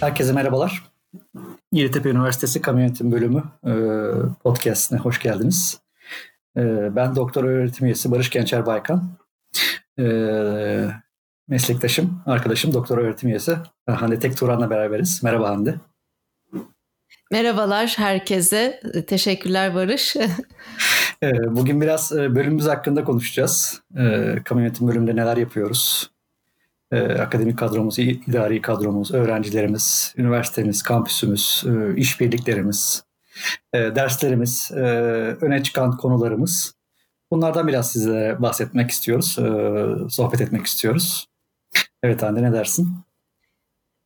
Herkese merhabalar. Yeditepe Üniversitesi Kamu Yönetimi Bölümü e, podcastine hoş geldiniz. E, ben doktor öğretim üyesi Barış Gençer Baykan. E, meslektaşım, arkadaşım doktor öğretim üyesi Hande Tek Turan'la beraberiz. Merhaba Hande. Merhabalar herkese. Teşekkürler Barış. Bugün biraz bölümümüz hakkında konuşacağız. Kamu yönetim bölümünde neler yapıyoruz? Akademik kadromuz, idari kadromuz, öğrencilerimiz, üniversitemiz, kampüsümüz, işbirliklerimiz, derslerimiz, öne çıkan konularımız. Bunlardan biraz sizlere bahsetmek istiyoruz, sohbet etmek istiyoruz. Evet Hande ne dersin?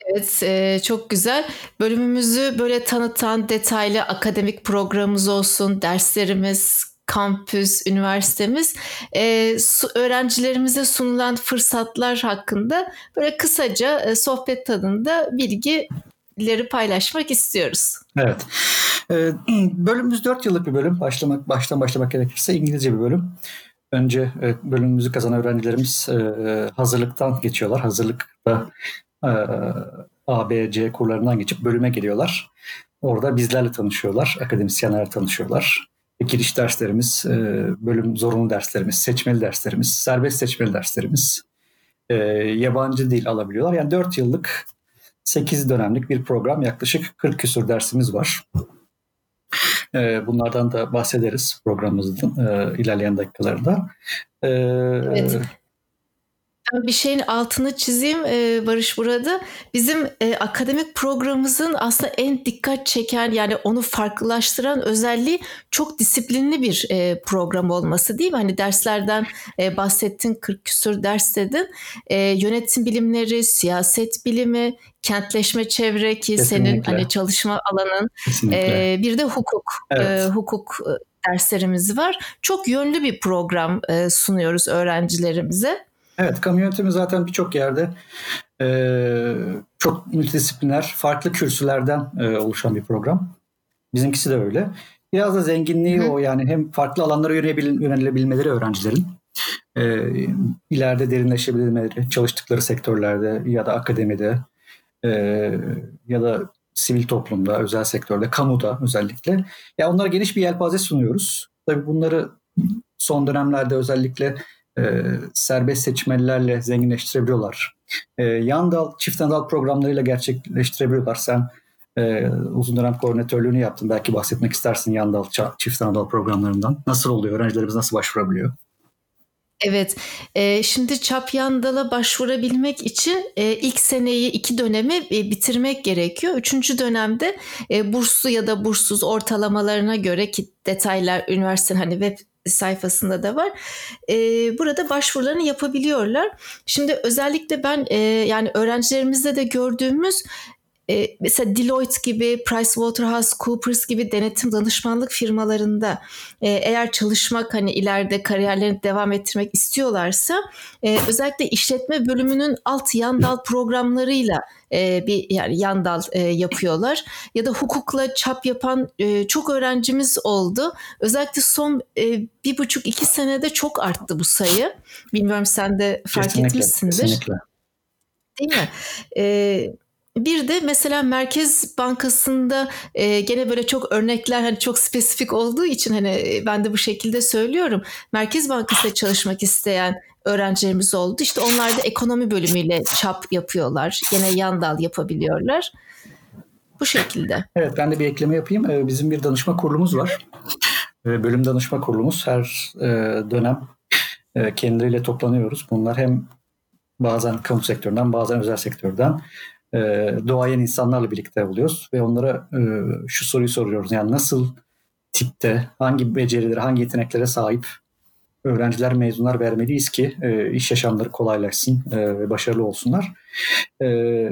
Evet e, çok güzel. Bölümümüzü böyle tanıtan detaylı akademik programımız olsun, derslerimiz, kampüs, üniversitemiz e, su, öğrencilerimize sunulan fırsatlar hakkında böyle kısaca e, sohbet tadında bilgileri paylaşmak istiyoruz. Evet. E, bölümümüz 4 yıllık bir bölüm. Başlamak baştan başlamak gerekirse İngilizce bir bölüm. Önce e, bölümümüzü kazanan öğrencilerimiz e, hazırlıktan geçiyorlar. Hazırlıkta e, A, B, C kurlarından geçip bölüme geliyorlar. Orada bizlerle tanışıyorlar, akademisyenlerle tanışıyorlar. Giriş derslerimiz, e, bölüm zorunlu derslerimiz, seçmeli derslerimiz, serbest seçmeli derslerimiz, e, yabancı dil alabiliyorlar. Yani 4 yıllık 8 dönemlik bir program yaklaşık 40 küsur dersimiz var. Bunlardan da bahsederiz programımızın ilerleyen dakikalarında. Evet bir şeyin altını çizeyim e, Barış burada. Bizim e, akademik programımızın aslında en dikkat çeken yani onu farklılaştıran özelliği çok disiplinli bir e, program olması değil mi? Hani derslerden e, bahsettin 40 küsur ders dedin. E, yönetim bilimleri, siyaset bilimi, kentleşme çevre ki Kesinlikle. senin hani çalışma alanın. E, bir de hukuk. Evet. E, hukuk derslerimiz var. Çok yönlü bir program e, sunuyoruz öğrencilerimize. Evet, kamu yönetimi zaten birçok yerde e, çok multidisipliner, farklı kürsülerden e, oluşan bir program. Bizimkisi de öyle. Biraz da zenginliği Hı. o yani hem farklı alanlara yönelebilmeleri öğrencilerin, e, ileride derinleşebilmeleri, çalıştıkları sektörlerde ya da akademide e, ya da sivil toplumda, özel sektörde, kamuda özellikle. Ya onlara geniş bir yelpaze sunuyoruz. Tabii bunları son dönemlerde özellikle e, serbest seçmelilerle zenginleştirebiliyorlar. E, yan dal, çift dal programlarıyla gerçekleştirebiliyorlar. Sen e, uzun dönem koordinatörlüğünü yaptın. Belki bahsetmek istersin yan dal, çift dal programlarından. Nasıl oluyor? Öğrencilerimiz nasıl başvurabiliyor? Evet, e, şimdi çap yandala başvurabilmek için e, ilk seneyi iki dönemi e, bitirmek gerekiyor. Üçüncü dönemde e, burslu ya da burssuz ortalamalarına göre ki detaylar üniversitenin hani web sayfasında da var. Burada başvurularını yapabiliyorlar. Şimdi özellikle ben yani öğrencilerimizde de gördüğümüz e, mesela Deloitte gibi, PricewaterhouseCoopers gibi denetim danışmanlık firmalarında e, eğer çalışmak hani ileride kariyerlerini devam ettirmek istiyorlarsa e, özellikle işletme bölümünün alt yan dal programlarıyla e, bir yani yan dal e, yapıyorlar ya da hukukla çap yapan e, çok öğrencimiz oldu. Özellikle son e, bir buçuk iki senede çok arttı bu sayı. Bilmiyorum sen de fark kesinlikle, etmişsindir. Kesinlikle. Değil mi? E, bir de mesela Merkez Bankası'nda e, gene böyle çok örnekler hani çok spesifik olduğu için hani e, ben de bu şekilde söylüyorum. Merkez Bankası'nda çalışmak isteyen öğrencilerimiz oldu. İşte onlar da ekonomi bölümüyle çap yapıyorlar. Gene yan dal yapabiliyorlar. Bu şekilde. Evet ben de bir ekleme yapayım. Ee, bizim bir danışma kurulumuz var. Ee, bölüm danışma kurulumuz her e, dönem e, kendileriyle toplanıyoruz. Bunlar hem bazen kamu sektöründen bazen özel sektörden e, doğayan insanlarla birlikte oluyoruz ve onlara e, şu soruyu soruyoruz. Yani nasıl tipte, hangi becerilere, hangi yeteneklere sahip öğrenciler, mezunlar vermeliyiz ki e, iş yaşamları kolaylaşsın e, ve başarılı olsunlar. E,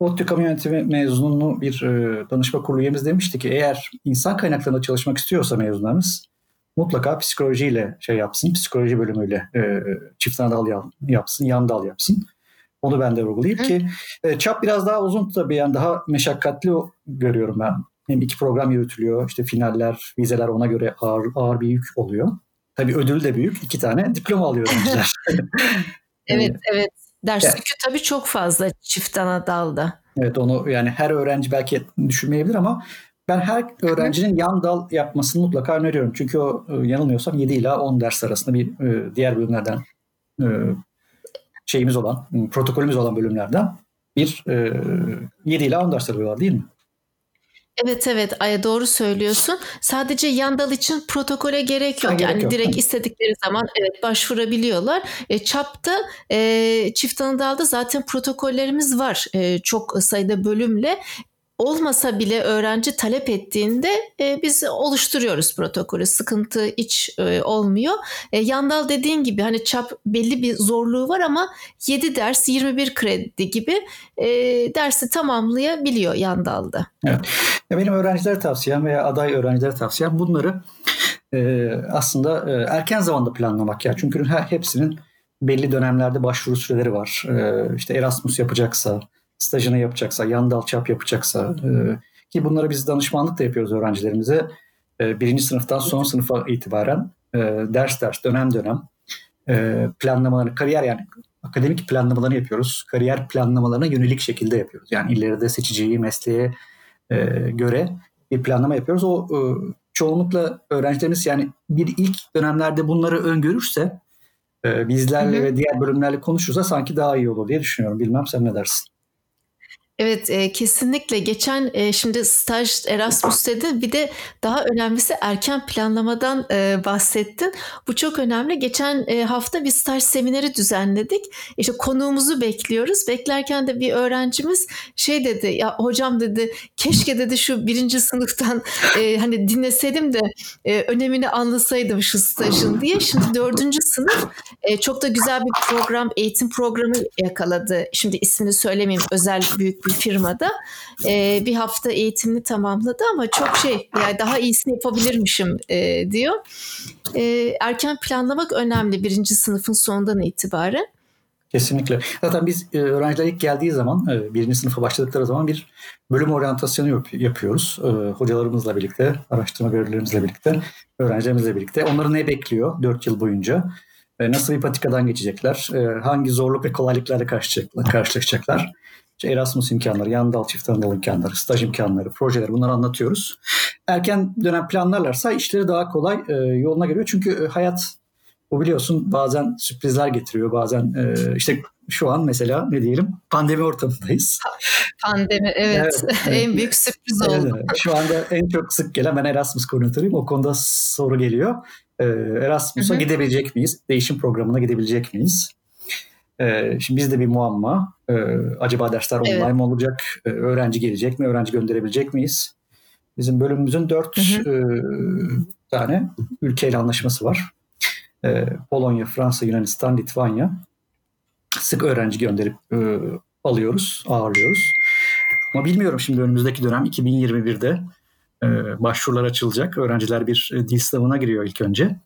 ODTÜ Kamu Yönetimi mezununu bir e, danışma kurulu üyemiz demişti ki eğer insan kaynaklarında çalışmak istiyorsa mezunlarımız mutlaka psikolojiyle şey yapsın, psikoloji bölümüyle e, çift dal yapsın, yan dal yapsın. Onu ben de vurgulayayım ki e, çap biraz daha uzun tabii yani daha meşakkatli görüyorum ben. Hem iki program yürütülüyor işte finaller, vizeler ona göre ağır, ağır bir yük oluyor. Tabii ödül de büyük. iki tane diploma alıyor öğrenciler. evet evet. Ders yani. yükü tabii çok fazla çift ana dalda. Evet onu yani her öğrenci belki düşünmeyebilir ama ben her öğrencinin yan dal yapmasını mutlaka öneriyorum. Çünkü o e, yanılmıyorsam 7 ila 10 ders arasında bir e, diğer bölümlerden e, şeyimiz olan, protokolümüz olan bölümlerden bir 7 ila 10 ders alıyorlar değil mi? Evet evet Aya doğru söylüyorsun. Sadece yandal için protokole gerek yok. Ha, gerek yani yok. direkt istedikleri zaman evet başvurabiliyorlar. E, çapta e, çift anadalda zaten protokollerimiz var. E, çok sayıda bölümle olmasa bile öğrenci talep ettiğinde e, biz oluşturuyoruz protokolü. Sıkıntı hiç e, olmuyor. E, Yandal dediğin gibi hani çap belli bir zorluğu var ama 7 ders 21 kredi gibi e, dersi tamamlayabiliyor Yandal'da. Evet. Benim öğrencilere tavsiyem veya aday öğrencilere tavsiyem bunları e, aslında e, erken zamanda planlamak ya. Çünkü her, hepsinin belli dönemlerde başvuru süreleri var. E, işte Erasmus yapacaksa, stajını yapacaksa, yan dal çap yapacaksa e, ki bunları biz danışmanlık da yapıyoruz öğrencilerimize. E, birinci sınıftan son sınıfa itibaren e, ders ders, dönem dönem e, planlamalarını, kariyer yani akademik planlamalarını yapıyoruz. Kariyer planlamalarına yönelik şekilde yapıyoruz. Yani ileride seçeceği mesleğe e, göre bir planlama yapıyoruz. O e, çoğunlukla öğrencilerimiz yani bir ilk dönemlerde bunları öngörürse e, bizlerle hı hı. ve diğer bölümlerle konuşursa sanki daha iyi olur diye düşünüyorum. Bilmem sen ne dersin? Evet e, kesinlikle geçen e, şimdi staj Erasmus dedi bir de daha önemlisi erken planlamadan e, bahsettin. Bu çok önemli. Geçen e, hafta bir staj semineri düzenledik. İşte konuğumuzu bekliyoruz. Beklerken de bir öğrencimiz şey dedi ya hocam dedi keşke dedi şu birinci sınıftan e, hani dinleseydim de e, önemini anlasaydım şu stajın diye. Şimdi dördüncü sınıf e, çok da güzel bir program eğitim programı yakaladı. Şimdi ismini söylemeyeyim özel büyük bir firmada e, bir hafta eğitimini tamamladı ama çok şey yani daha iyisini yapabilirmişim e, diyor. E, erken planlamak önemli birinci sınıfın sonundan itibaren. Kesinlikle. Zaten biz e, öğrenciler ilk geldiği zaman, e, birinci sınıfa başladıkları zaman bir bölüm oryantasyonu yap- yapıyoruz. E, hocalarımızla birlikte, araştırma görevlilerimizle birlikte, öğrencilerimizle birlikte. Onları ne bekliyor 4 yıl boyunca? E, nasıl bir patikadan geçecekler? E, hangi zorluk ve kolaylıklarla karşılaşacaklar? İşte Erasmus imkanları, yan dal çift dal imkanları, staj imkanları, projeler bunları anlatıyoruz. Erken dönem planlarlarsa işleri daha kolay e, yoluna geliyor. Çünkü e, hayat bu biliyorsun bazen sürprizler getiriyor. Bazen e, işte şu an mesela ne diyelim pandemi ortamındayız. Pandemi evet, evet, en büyük sürpriz oldu. Evet. Şu anda en çok sık gelen ben Erasmus koordinatörüyüm. O konuda soru geliyor. Ee, Erasmus'a gidebilecek miyiz? Değişim programına gidebilecek miyiz? Ee, şimdi bizde bir muamma. Ee, acaba dersler online evet. mi olacak? Ee, öğrenci gelecek mi? Öğrenci gönderebilecek miyiz? Bizim bölümümüzün dört hı hı. E, tane ülkeyle anlaşması var. E, Polonya, Fransa, Yunanistan, Litvanya. Sık öğrenci gönderip e, alıyoruz, ağırlıyoruz. Ama bilmiyorum şimdi önümüzdeki dönem 2021'de e, başvurular açılacak. Öğrenciler bir e, dil sınavına giriyor ilk önce.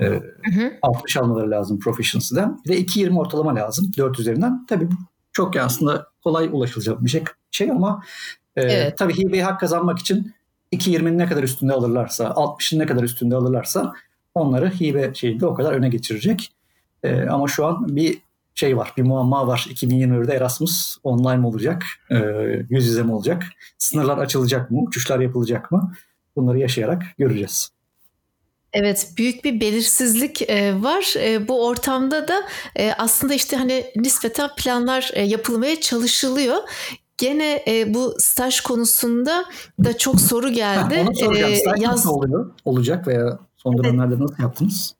E, hı hı. 60 almaları lazım Proficiency'den. Bir de 2.20 ortalama lazım 4 üzerinden. Tabii bu çok aslında kolay ulaşılacak bir şey, şey ama e, evet. tabii hibeyi hak kazanmak için 2.20'nin ne kadar üstünde alırlarsa, 60'ın ne kadar üstünde alırlarsa onları hibe şeyinde o kadar öne geçirecek. E, ama şu an bir şey var, bir muamma var. 2021'de Erasmus online mi olacak, e, yüz yüze mi olacak, sınırlar açılacak mı, uçuşlar yapılacak mı? Bunları yaşayarak göreceğiz. Evet büyük bir belirsizlik e, var. E, bu ortamda da e, aslında işte hani nispeten planlar yapılmaya çalışılıyor. Gene bu staj konusunda da çok soru geldi. Ha, onu soracağım. Staj Yaz... nasıl oluyor? Olacak veya son dönemlerde evet. nasıl yaptınız?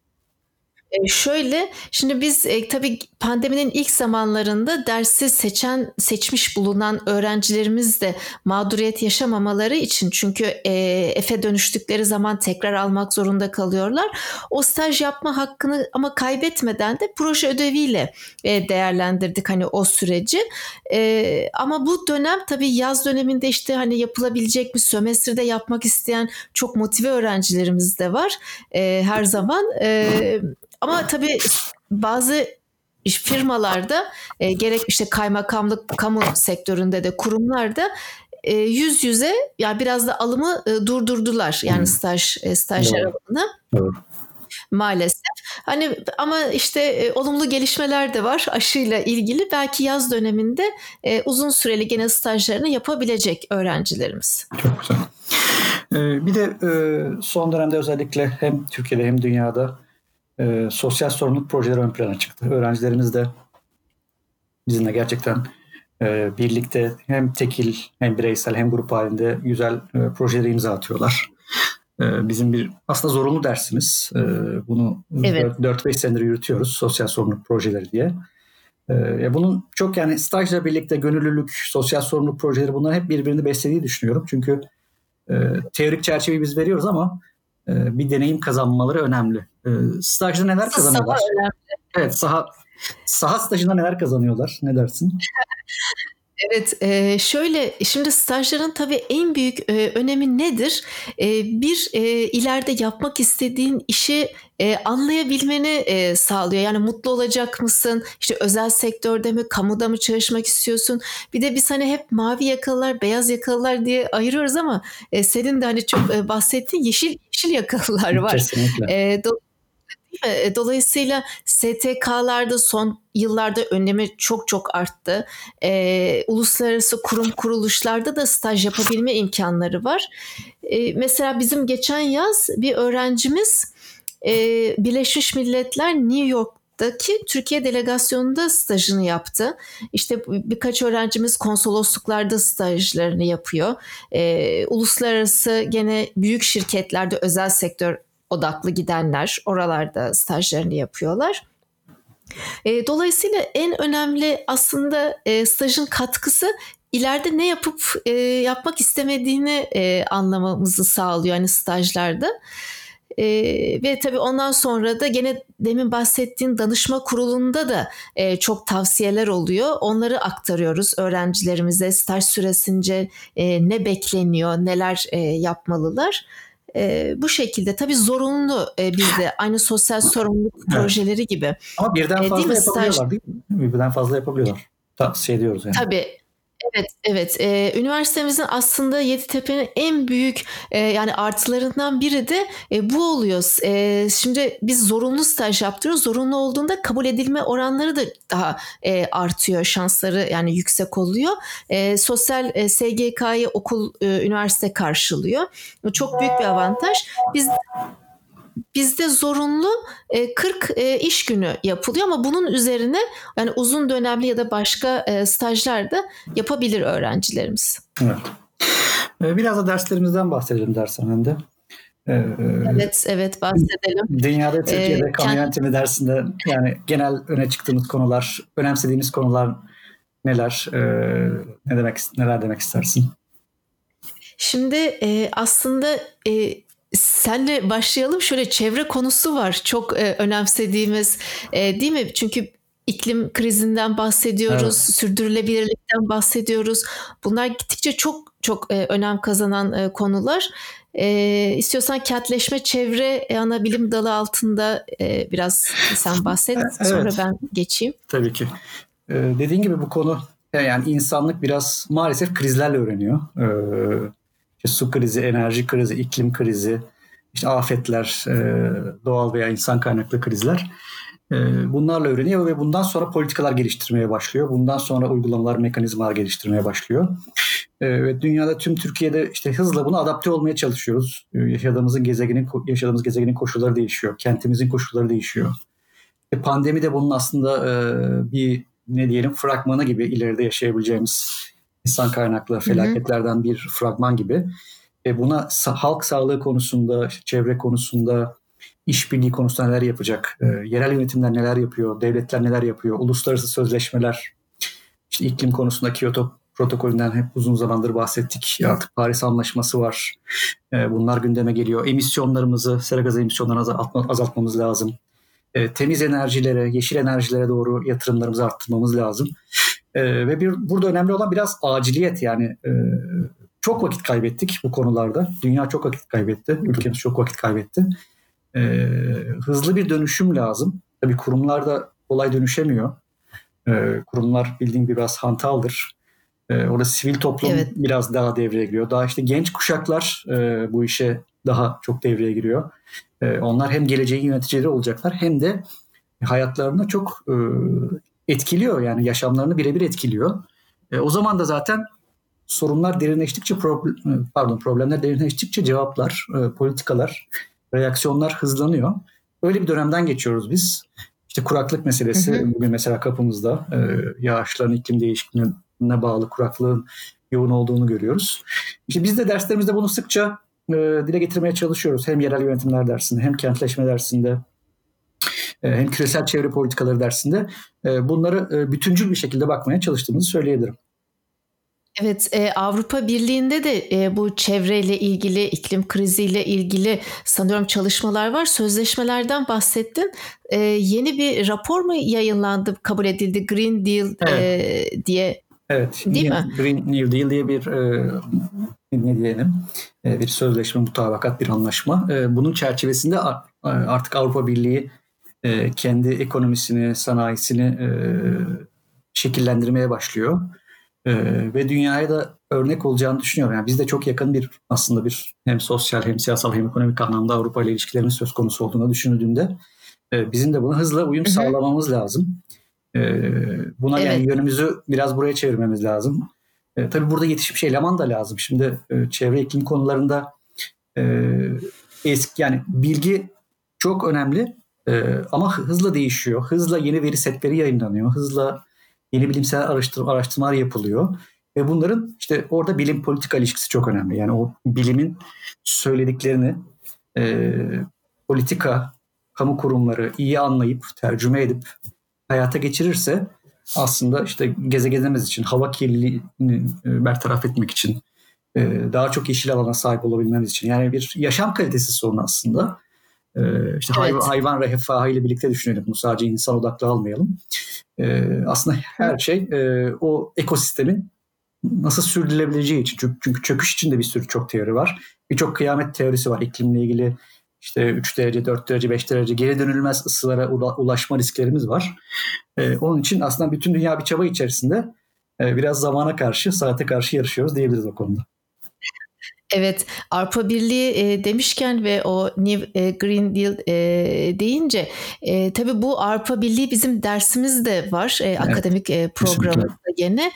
E, şöyle, şimdi biz e, tabii pandeminin ilk zamanlarında dersi seçen, seçmiş bulunan öğrencilerimiz de mağduriyet yaşamamaları için çünkü e, Efe dönüştükleri zaman tekrar almak zorunda kalıyorlar. O staj yapma hakkını ama kaybetmeden de proje ödeviyle e, değerlendirdik hani o süreci. E, ama bu dönem tabii yaz döneminde işte hani yapılabilecek bir sömestrde yapmak isteyen çok motive öğrencilerimiz de var e, her zaman. E, ama tabii bazı firmalarda e, gerek işte kaymakamlık kamu sektöründe de kurumlarda e, yüz yüze yani biraz da alımı e, durdurdular yani staj e, stajyer alımını. Evet maalesef. Hani ama işte e, olumlu gelişmeler de var aşıyla ilgili. Belki yaz döneminde e, uzun süreli gene stajlarını yapabilecek öğrencilerimiz. Çok güzel. Ee, bir de e, son dönemde özellikle hem Türkiye'de hem dünyada e, sosyal sorumluluk projeleri ön plana çıktı. Öğrencilerimiz de bizimle gerçekten e, birlikte hem tekil hem bireysel hem grup halinde güzel e, projeleri imza atıyorlar. E, bizim bir aslında zorunlu dersimiz. E, bunu evet. 4-5 senedir yürütüyoruz sosyal sorumluluk projeleri diye. E, bunun çok yani stajla birlikte gönüllülük, sosyal sorumluluk projeleri bunlar hep birbirini beslediği düşünüyorum. Çünkü e, teorik çerçeveyi biz veriyoruz ama e, bir deneyim kazanmaları önemli. E, stajda neler kazanıyorlar? Saha önemli. Evet saha saha stajında neler kazanıyorlar? Ne dersin? Evet, e, şöyle şimdi stajların tabii en büyük e, önemi nedir? E, bir e, ileride yapmak istediğin işi e, anlayabilmeni e, sağlıyor. Yani mutlu olacak mısın? İşte özel sektörde mi, kamuda mı çalışmak istiyorsun? Bir de biz hani hep mavi yakalılar, beyaz yakalılar diye ayırıyoruz ama e, senin de hani çok e, bahsettiğin yeşil yeşil yakalılar var. Kesinlikle. E, do- dolayısıyla STK'larda son yıllarda önemi çok çok arttı. Ee, uluslararası kurum kuruluşlarda da staj yapabilme imkanları var. Ee, mesela bizim geçen yaz bir öğrencimiz e, Birleşmiş Milletler New York daki Türkiye delegasyonunda stajını yaptı. İşte birkaç öğrencimiz konsolosluklarda stajlarını yapıyor. Ee, uluslararası gene büyük şirketlerde özel sektör odaklı gidenler oralarda stajlarını yapıyorlar. E, dolayısıyla en önemli aslında e, stajın katkısı ileride ne yapıp e, yapmak istemediğini anlamamızı sağlıyor hani stajlarda. E, ve tabii ondan sonra da gene demin bahsettiğin danışma kurulunda da e, çok tavsiyeler oluyor. Onları aktarıyoruz öğrencilerimize staj süresince e, ne bekleniyor, neler e, yapmalılar. E, bu şekilde tabii zorunlu e, bizde aynı sosyal sorumluluk evet. projeleri gibi. Ama birden fazla e, değil yapabiliyorlar değil mi? Birden fazla yapabiliyorlar. Tavsiye ediyoruz yani. Tabii Evet, evet. Ee, üniversitemizin aslında Yeditepe'nin en büyük e, yani artılarından biri de e, bu oluyor. E, şimdi biz zorunlu staj yaptırıyoruz. Zorunlu olduğunda kabul edilme oranları da daha e, artıyor. Şansları yani yüksek oluyor. E, sosyal e, SGK'yı okul, e, üniversite karşılıyor. Çok büyük bir avantaj. Biz bizde zorunlu 40 e, e, iş günü yapılıyor ama bunun üzerine yani uzun dönemli ya da başka e, stajlar da yapabilir öğrencilerimiz. Evet. Biraz da derslerimizden bahsedelim dershanede. Evet, evet bahsedelim. Dünyada, Türkiye'de ee, kamu kend... yönetimi dersinde yani genel öne çıktığımız konular, önemsediğimiz konular neler? ne demek neler demek istersin? Şimdi aslında senle başlayalım. Şöyle çevre konusu var. Çok e, önemsediğimiz e, değil mi? Çünkü iklim krizinden bahsediyoruz, evet. sürdürülebilirlikten bahsediyoruz. Bunlar gittikçe çok çok e, önem kazanan e, konular. E, istiyorsan kentleşme çevre ana bilim dalı altında e, biraz sen bahset. Evet. Sonra ben geçeyim. Tabii ki. Ee, dediğin gibi bu konu yani insanlık biraz maalesef krizlerle öğreniyor. Ee, su krizi, enerji krizi, iklim krizi, işte afetler, e, doğal veya insan kaynaklı krizler. E, bunlarla öğreniyor ve bundan sonra politikalar geliştirmeye başlıyor. Bundan sonra uygulamalar, mekanizmalar geliştirmeye başlıyor. E, ve dünyada tüm Türkiye'de işte hızla buna adapte olmaya çalışıyoruz. Yaşadığımızın gezegenin yaşadığımız gezegenin koşulları değişiyor. Kentimizin koşulları değişiyor. Pandemi de bunun aslında bir ne diyelim fragmanı gibi ileride yaşayabileceğimiz insan kaynaklı felaketlerden bir fragman gibi. E buna halk sağlığı konusunda, çevre konusunda, işbirliği konusunda neler yapacak? E, yerel yönetimler neler yapıyor? Devletler neler yapıyor? Uluslararası sözleşmeler, işte iklim konusunda Kyoto protokolünden hep uzun zamandır bahsettik. Artık Paris Anlaşması var. E, bunlar gündeme geliyor. Emisyonlarımızı, sera gazı emisyonlarını azaltmamız lazım. E, temiz enerjilere, yeşil enerjilere doğru yatırımlarımızı arttırmamız lazım. E, ve bir burada önemli olan biraz aciliyet yani e, çok vakit kaybettik bu konularda. Dünya çok vakit kaybetti, ülkemiz çok vakit kaybetti. E, hızlı bir dönüşüm lazım. Tabii kurumlarda kolay dönüşemiyor. E, kurumlar bildiğin gibi biraz hantaldır. E, orada sivil toplum evet. biraz daha devreye giriyor. Daha işte genç kuşaklar e, bu işe daha çok devreye giriyor. E, onlar hem geleceğin yöneticileri olacaklar hem de hayatlarını çok e, etkiliyor yani yaşamlarını birebir etkiliyor. E, o zaman da zaten sorunlar derinleştikçe problem, pardon problemler derinleştikçe cevaplar, e, politikalar, reaksiyonlar hızlanıyor. Öyle bir dönemden geçiyoruz biz. İşte kuraklık meselesi hı hı. bugün mesela kapımızda e, yağışların iklim değişikliğine bağlı kuraklığın yoğun olduğunu görüyoruz. İşte biz de derslerimizde bunu sıkça e, dile getirmeye çalışıyoruz. Hem yerel yönetimler dersinde hem kentleşme dersinde hem küresel çevre politikaları dersinde e, bunları e, bütüncül bir şekilde bakmaya çalıştığımızı söyleyebilirim. Evet, e, Avrupa Birliği'nde de e, bu çevreyle ilgili, iklim kriziyle ilgili sanıyorum çalışmalar var. Sözleşmelerden bahsettin. E, yeni bir rapor mu yayınlandı, kabul edildi Green Deal evet. e, diye? Evet, Değil New, mi? Green New Deal diye bir e, ne diyelim e, bir sözleşme, mutabakat, bir anlaşma. E, bunun çerçevesinde artık Avrupa Birliği e, kendi ekonomisini, sanayisini e, şekillendirmeye başlıyor. E, ve dünyaya da örnek olacağını düşünüyorum. Yani biz de çok yakın bir aslında bir hem sosyal hem siyasal hem ekonomik anlamda Avrupa ile ilişkilerimiz söz konusu olduğunu düşünüldüğünde e, bizim de buna hızla uyum sağlamamız lazım. E, buna evet. yani yönümüzü biraz buraya çevirmemiz lazım. E, tabii burada yetişmiş eleman da lazım. Şimdi e, çevre iklim konularında e, eski yani bilgi çok önemli ee, ama hızla değişiyor. Hızla yeni veri setleri yayınlanıyor. Hızla yeni bilimsel araştırma, araştırmalar yapılıyor. Ve bunların işte orada bilim politika ilişkisi çok önemli. Yani o bilimin söylediklerini e, politika, kamu kurumları iyi anlayıp, tercüme edip hayata geçirirse aslında işte gezegenimiz için, hava kirliliğini e, bertaraf etmek için, e, daha çok yeşil alana sahip olabilmemiz için. Yani bir yaşam kalitesi sorunu aslında. Ee, işte evet. hayvan, hayvan refahı ile birlikte düşünelim. Bunu sadece insan odaklı almayalım. Ee, aslında her şey e, o ekosistemin nasıl sürdürülebileceği için. Çünkü, çünkü çöküş için de bir sürü çok teori var. Birçok kıyamet teorisi var iklimle ilgili. İşte 3 derece, 4 derece, 5 derece geri dönülmez ısılara ulaşma risklerimiz var. Ee, onun için aslında bütün dünya bir çaba içerisinde e, biraz zamana karşı, saate karşı yarışıyoruz diyebiliriz o konuda. Evet, Avrupa Birliği e, demişken ve o New e, Green Deal e, deyince e, tabii bu Avrupa Birliği bizim dersimiz de var e, evet, akademik e, programımızda gene.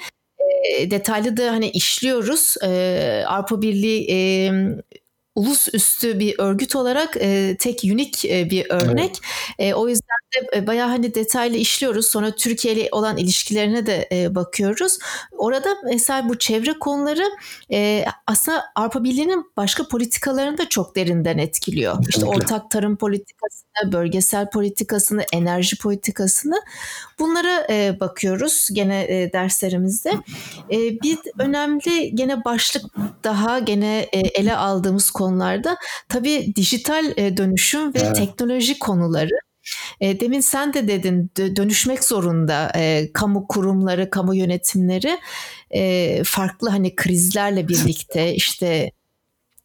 E, detaylı da hani işliyoruz. E, Avrupa Birliği e, ulusüstü bir örgüt olarak e, tek unik e, bir örnek. Evet. E, o yüzden de e, bayağı hani detaylı işliyoruz. Sonra Türkiye ile olan ilişkilerine de e, bakıyoruz. Orada mesela bu çevre konuları e, aslında Avrupa Birliği'nin başka politikalarını da çok derinden etkiliyor. Kesinlikle. İşte ortak tarım politikasını, bölgesel politikasını, enerji politikasını bunlara e, bakıyoruz gene e, derslerimizde. E, bir önemli gene başlık daha gene e, ele aldığımız konularda tabii dijital e, dönüşüm ve evet. teknoloji konuları. E, demin sen de dedin dönüşmek zorunda e, kamu kurumları, kamu yönetimleri e, farklı hani krizlerle birlikte işte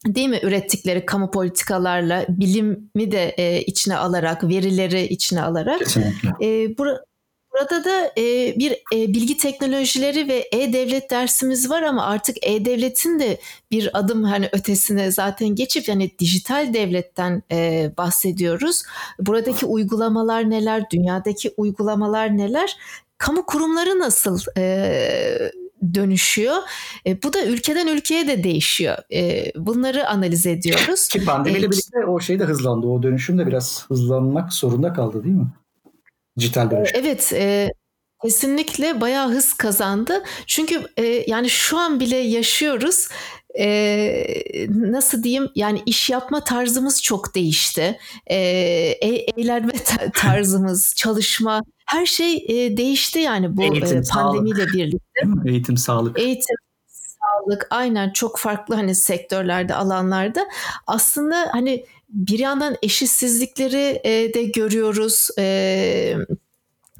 değil mi ürettikleri kamu politikalarla bilimi de e, içine alarak verileri içine alarak Kesinlikle. e, bura, Burada da e, bir e, bilgi teknolojileri ve e-devlet dersimiz var ama artık e-devletin de bir adım hani ötesine zaten geçip yani dijital devletten e, bahsediyoruz. Buradaki uygulamalar neler, dünyadaki uygulamalar neler, kamu kurumları nasıl e, dönüşüyor. E, bu da ülkeden ülkeye de değişiyor. E, bunları analiz ediyoruz. Ki pandemiyle e, birlikte o şey de hızlandı. O dönüşüm de biraz hızlanmak zorunda kaldı değil mi? Dijital dönüşüm. Evet, e, kesinlikle bayağı hız kazandı. Çünkü e, yani şu an bile yaşıyoruz. E, nasıl diyeyim yani iş yapma tarzımız çok değişti. E, eğlenme tarzımız, çalışma her şey e, değişti yani bu Eğitim, e, pandemiyle sağlık. birlikte. Eğitim, sağlık. Eğitim, sağlık aynen çok farklı hani sektörlerde alanlarda aslında hani bir yandan eşitsizlikleri e, de görüyoruz. E,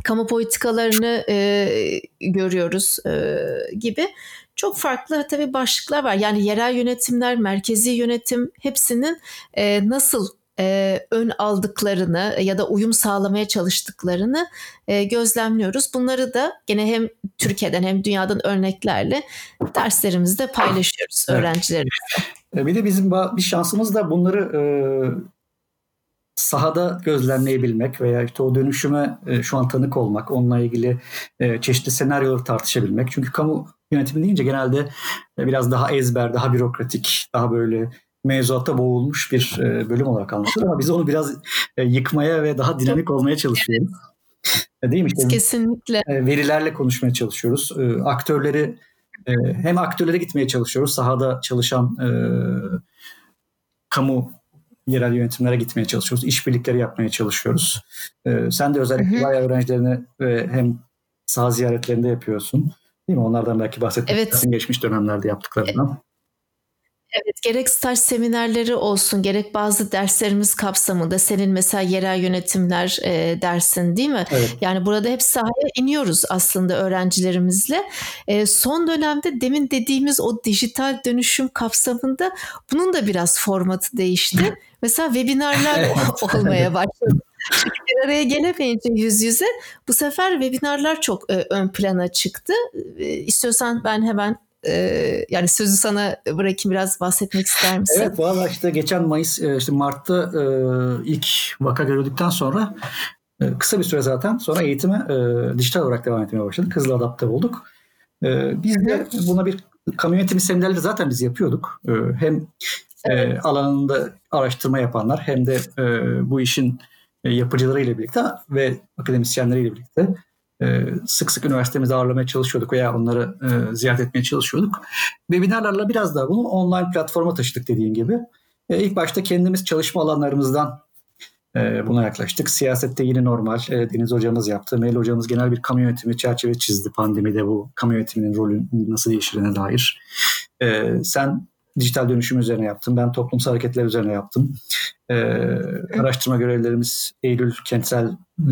kamu politikalarını e, görüyoruz e, gibi çok farklı tabii başlıklar var. Yani yerel yönetimler, merkezi yönetim hepsinin e, nasıl e, ön aldıklarını ya da uyum sağlamaya çalıştıklarını e, gözlemliyoruz. Bunları da gene hem Türkiye'den hem dünyadan örneklerle derslerimizde paylaşıyoruz evet. öğrencilerimizle. E, bir de bizim bir şansımız da bunları e, sahada gözlemleyebilmek veya işte o dönüşüme e, şu an tanık olmak, onunla ilgili e, çeşitli senaryoları tartışabilmek. Çünkü kamu yönetimi deyince genelde e, biraz daha ezber, daha bürokratik, daha böyle mevzuatta boğulmuş bir e, bölüm olarak anlatılır ama biz onu biraz e, yıkmaya ve daha dinamik olmaya çalışıyoruz. Evet. Değil mi? İşte, Kesinlikle. Verilerle konuşmaya çalışıyoruz. Aktörleri hem aktörlere gitmeye çalışıyoruz. Sahada çalışan kamu yerel yönetimlere gitmeye çalışıyoruz. İşbirlikleri yapmaya çalışıyoruz. Sen de özellikle bayağı öğrencilerine hem saha ziyaretlerinde yapıyorsun. Değil mi? Onlardan belki bahsetmek evet. geçmiş dönemlerde yaptıklarından. Evet, gerek staj seminerleri olsun, gerek bazı derslerimiz kapsamında senin mesela yerel yönetimler e, dersin değil mi? Evet. Yani burada hep sahaya iniyoruz aslında öğrencilerimizle. E, son dönemde demin dediğimiz o dijital dönüşüm kapsamında bunun da biraz formatı değişti. mesela webinarlar evet. olmaya başladı. Çünkü bir araya gelemeyince yüz yüze bu sefer webinarlar çok e, ön plana çıktı. E, istiyorsan ben hemen ee, yani sözü sana bırakayım biraz bahsetmek ister misin? Evet valla işte geçen Mayıs e, işte Mart'ta e, ilk vaka görüldükten sonra e, kısa bir süre zaten sonra eğitime dijital olarak devam etmeye başladık. Hızlı adapte olduk. Biz de buna bir kamu yönetimi seminerleri zaten biz yapıyorduk. Hem evet. alanında araştırma yapanlar hem de bu işin yapıcılarıyla birlikte ve akademisyenleriyle birlikte ee, sık sık üniversitemizde ağırlamaya çalışıyorduk veya onları e, ziyaret etmeye çalışıyorduk. Webinarlarla biraz daha bunu online platforma taşıdık dediğin gibi. E, ilk başta kendimiz çalışma alanlarımızdan e, buna yaklaştık. Siyasette yine normal e, Deniz hocamız yaptı. Mel hocamız genel bir kamu yönetimi çerçeve çizdi pandemide bu kamu yönetiminin rolü nasıl değişirine dair. E, sen dijital dönüşüm üzerine yaptın. Ben toplumsal hareketler üzerine yaptım. E, araştırma görevlilerimiz Eylül kentsel e,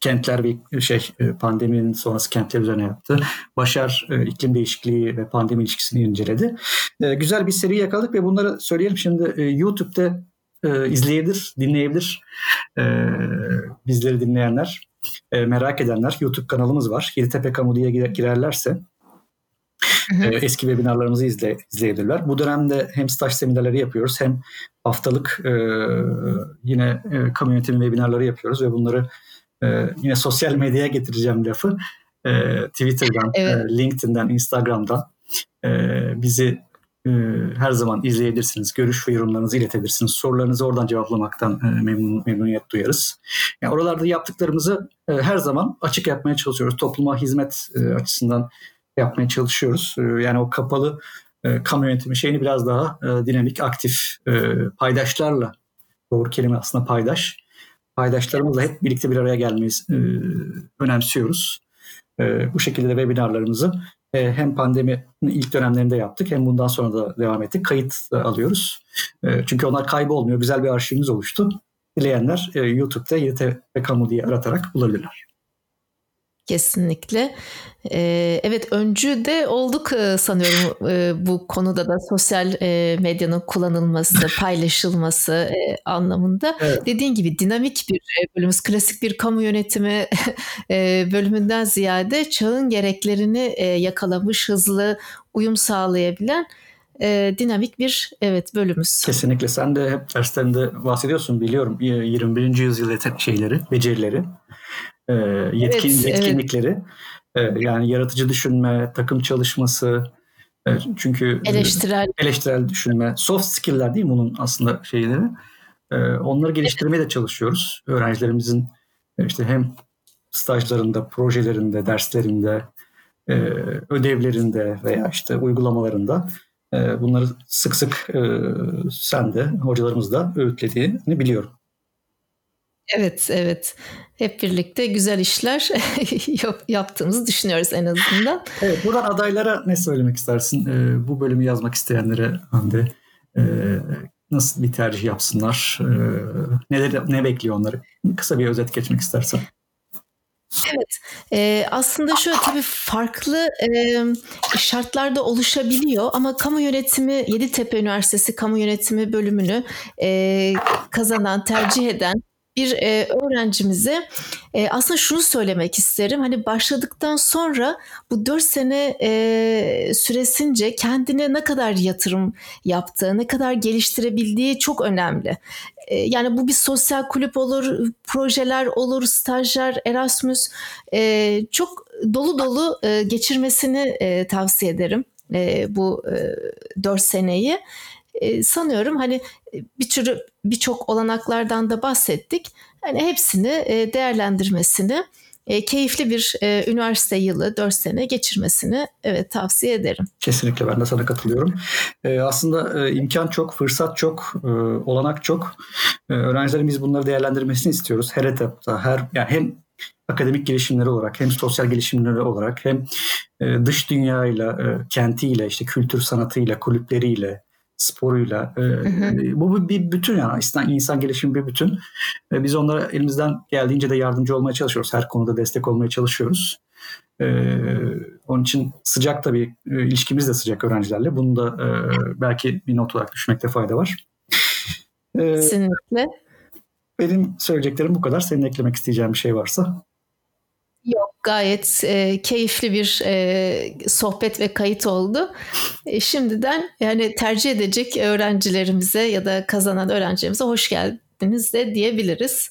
kentler bir şey e, pandeminin sonrası kentler üzerine yaptı. Başar e, iklim değişikliği ve pandemi ilişkisini inceledi. E, güzel bir seri yakaladık ve bunları söyleyelim şimdi YouTube'da izleyebilir, dinleyebilir bizleri dinleyenler, merak edenler. YouTube kanalımız var. Yeditepe Kamu diye girerlerse. Eski webinarlarımızı izle, izleyebilirler. Bu dönemde hem staj seminerleri yapıyoruz hem haftalık e, yine e, kamu yönetimi webinarları yapıyoruz ve bunları e, yine sosyal medyaya getireceğim lafı. E, Twitter'dan, evet. e, LinkedIn'den, Instagram'dan e, bizi e, her zaman izleyebilirsiniz. Görüş ve yorumlarınızı iletebilirsiniz. Sorularınızı oradan cevaplamaktan e, memnun, memnuniyet duyarız. Yani oralarda yaptıklarımızı e, her zaman açık yapmaya çalışıyoruz. Topluma hizmet e, açısından yapmaya çalışıyoruz. E, yani o kapalı e, kamu yönetimi şeyini biraz daha e, dinamik, aktif e, paydaşlarla doğru kelime aslında paydaş paydaşlarımızla hep birlikte bir araya gelmeyi e, önemsiyoruz. E, bu şekilde de webinarlarımızı e, hem pandeminin ilk dönemlerinde yaptık hem bundan sonra da devam ettik. Kayıt da alıyoruz. E, çünkü onlar kaybolmuyor. Güzel bir arşivimiz oluştu. Dileyenler e, YouTube'da YT ve Kamu diye aratarak bulabilirler. Kesinlikle. Ee, evet öncü de olduk e, sanıyorum e, bu konuda da sosyal e, medyanın kullanılması, paylaşılması anlamında. Evet. Dediğin gibi dinamik bir bölümümüz, klasik bir kamu yönetimi bölümünden ziyade çağın gereklerini yakalamış, hızlı uyum sağlayabilen dinamik bir evet bölümümüz. Kesinlikle. Sen de hep derslerinde bahsediyorsun biliyorum 21. yüzyıl şeyleri, becerileri e, yetkin, evet, yetkinlikleri. Evet. E, yani yaratıcı düşünme, takım çalışması, e, çünkü eleştirel eleştirel düşünme, soft skill'ler değil mi bunun aslında şeyleri. E, onları geliştirmeye de çalışıyoruz. Öğrencilerimizin e, işte hem stajlarında, projelerinde, derslerinde, e, ödevlerinde veya işte uygulamalarında e, bunları sık sık e, sen de hocalarımız da öğütlediğini biliyorum. Evet, evet. Hep birlikte güzel işler yaptığımızı düşünüyoruz en azından. Evet, buradan adaylara ne söylemek istersin? Ee, bu bölümü yazmak isteyenlere Hande e, nasıl bir tercih yapsınlar? E, neler, ne bekliyor onları? Kısa bir özet geçmek istersen. Evet, eee, aslında şöyle tabii farklı, emm, şartlarda oluşabiliyor ama kamu yönetimi Yeditepe Üniversitesi Kamu Yönetimi bölümünü, eee, kazanan, tercih eden bir, eee, öğrencimize, eee, aslında şunu söylemek isterim. Hani başladıktan sonra bu 4 sene, eee, süresince kendine ne kadar yatırım yaptığı, ne kadar geliştirebildiği çok önemli. Eee, yani bu bir sosyal kulüp olur, projeler olur, stajlar, Erasmus, eee, çok dolu dolu, eee, geçirmesini, eee, tavsiye ederim, eee, bu, eee, 4 seneyi. Sanıyorum hani bir türlü birçok olanaklardan da bahsettik. Hani hepsini, değerlendirmesini, keyifli bir, üniversite yılı 4 sene geçirmesini evet tavsiye ederim. Kesinlikle ben de sana katılıyorum. Aslında, eee, imkân çok, fırsat çok, olanak çok. Öğrencilerimiz bunları değerlendirmesini istiyoruz. Her etapta, her yani hem akademik gelişimleri olarak hem sosyal gelişimleri olarak hem, dış dünyayla, eee, kentiyle, işte kültür sanatıyla, kulüpleriyle, sporuyla, Hı hı. bu bir bütün yani insan, insan gelişimi bir bütün. Ve biz onlara elimizden geldiğince de yardımcı olmaya çalışıyoruz. Her konuda destek olmaya çalışıyoruz. Onun için sıcak tabii, ilişkimiz de sıcak öğrencilerle. Bunu da, belki bir not olarak düşmekte fayda var. Kesinlikle. benim söyleyeceklerim bu kadar. Senin eklemek isteyeceğin bir şey varsa? Gayet, eee, keyifli bir, eee, sohbet ve kayıt oldu. Eee, şimdiden yani tercih edecek öğrencilerimize ya da kazanan öğrencilerimize hoş geldiniz de diyebiliriz.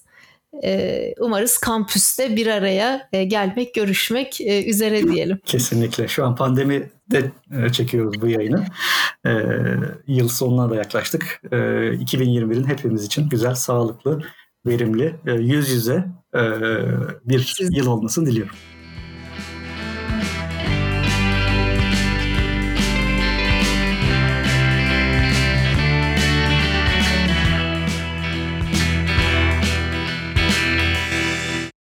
Eee, umarız kampüste bir araya, eee, gelmek, görüşmek, eee, üzere diyelim. Kesinlikle. Şu an pandemide, eee, çekiyoruz bu yayını. Eee, yıl sonuna da yaklaştık. Eee, 2021'in hepimiz için güzel, sağlıklı, verimli, eee, yüz yüze, bir Siz yıl olmasını diliyorum.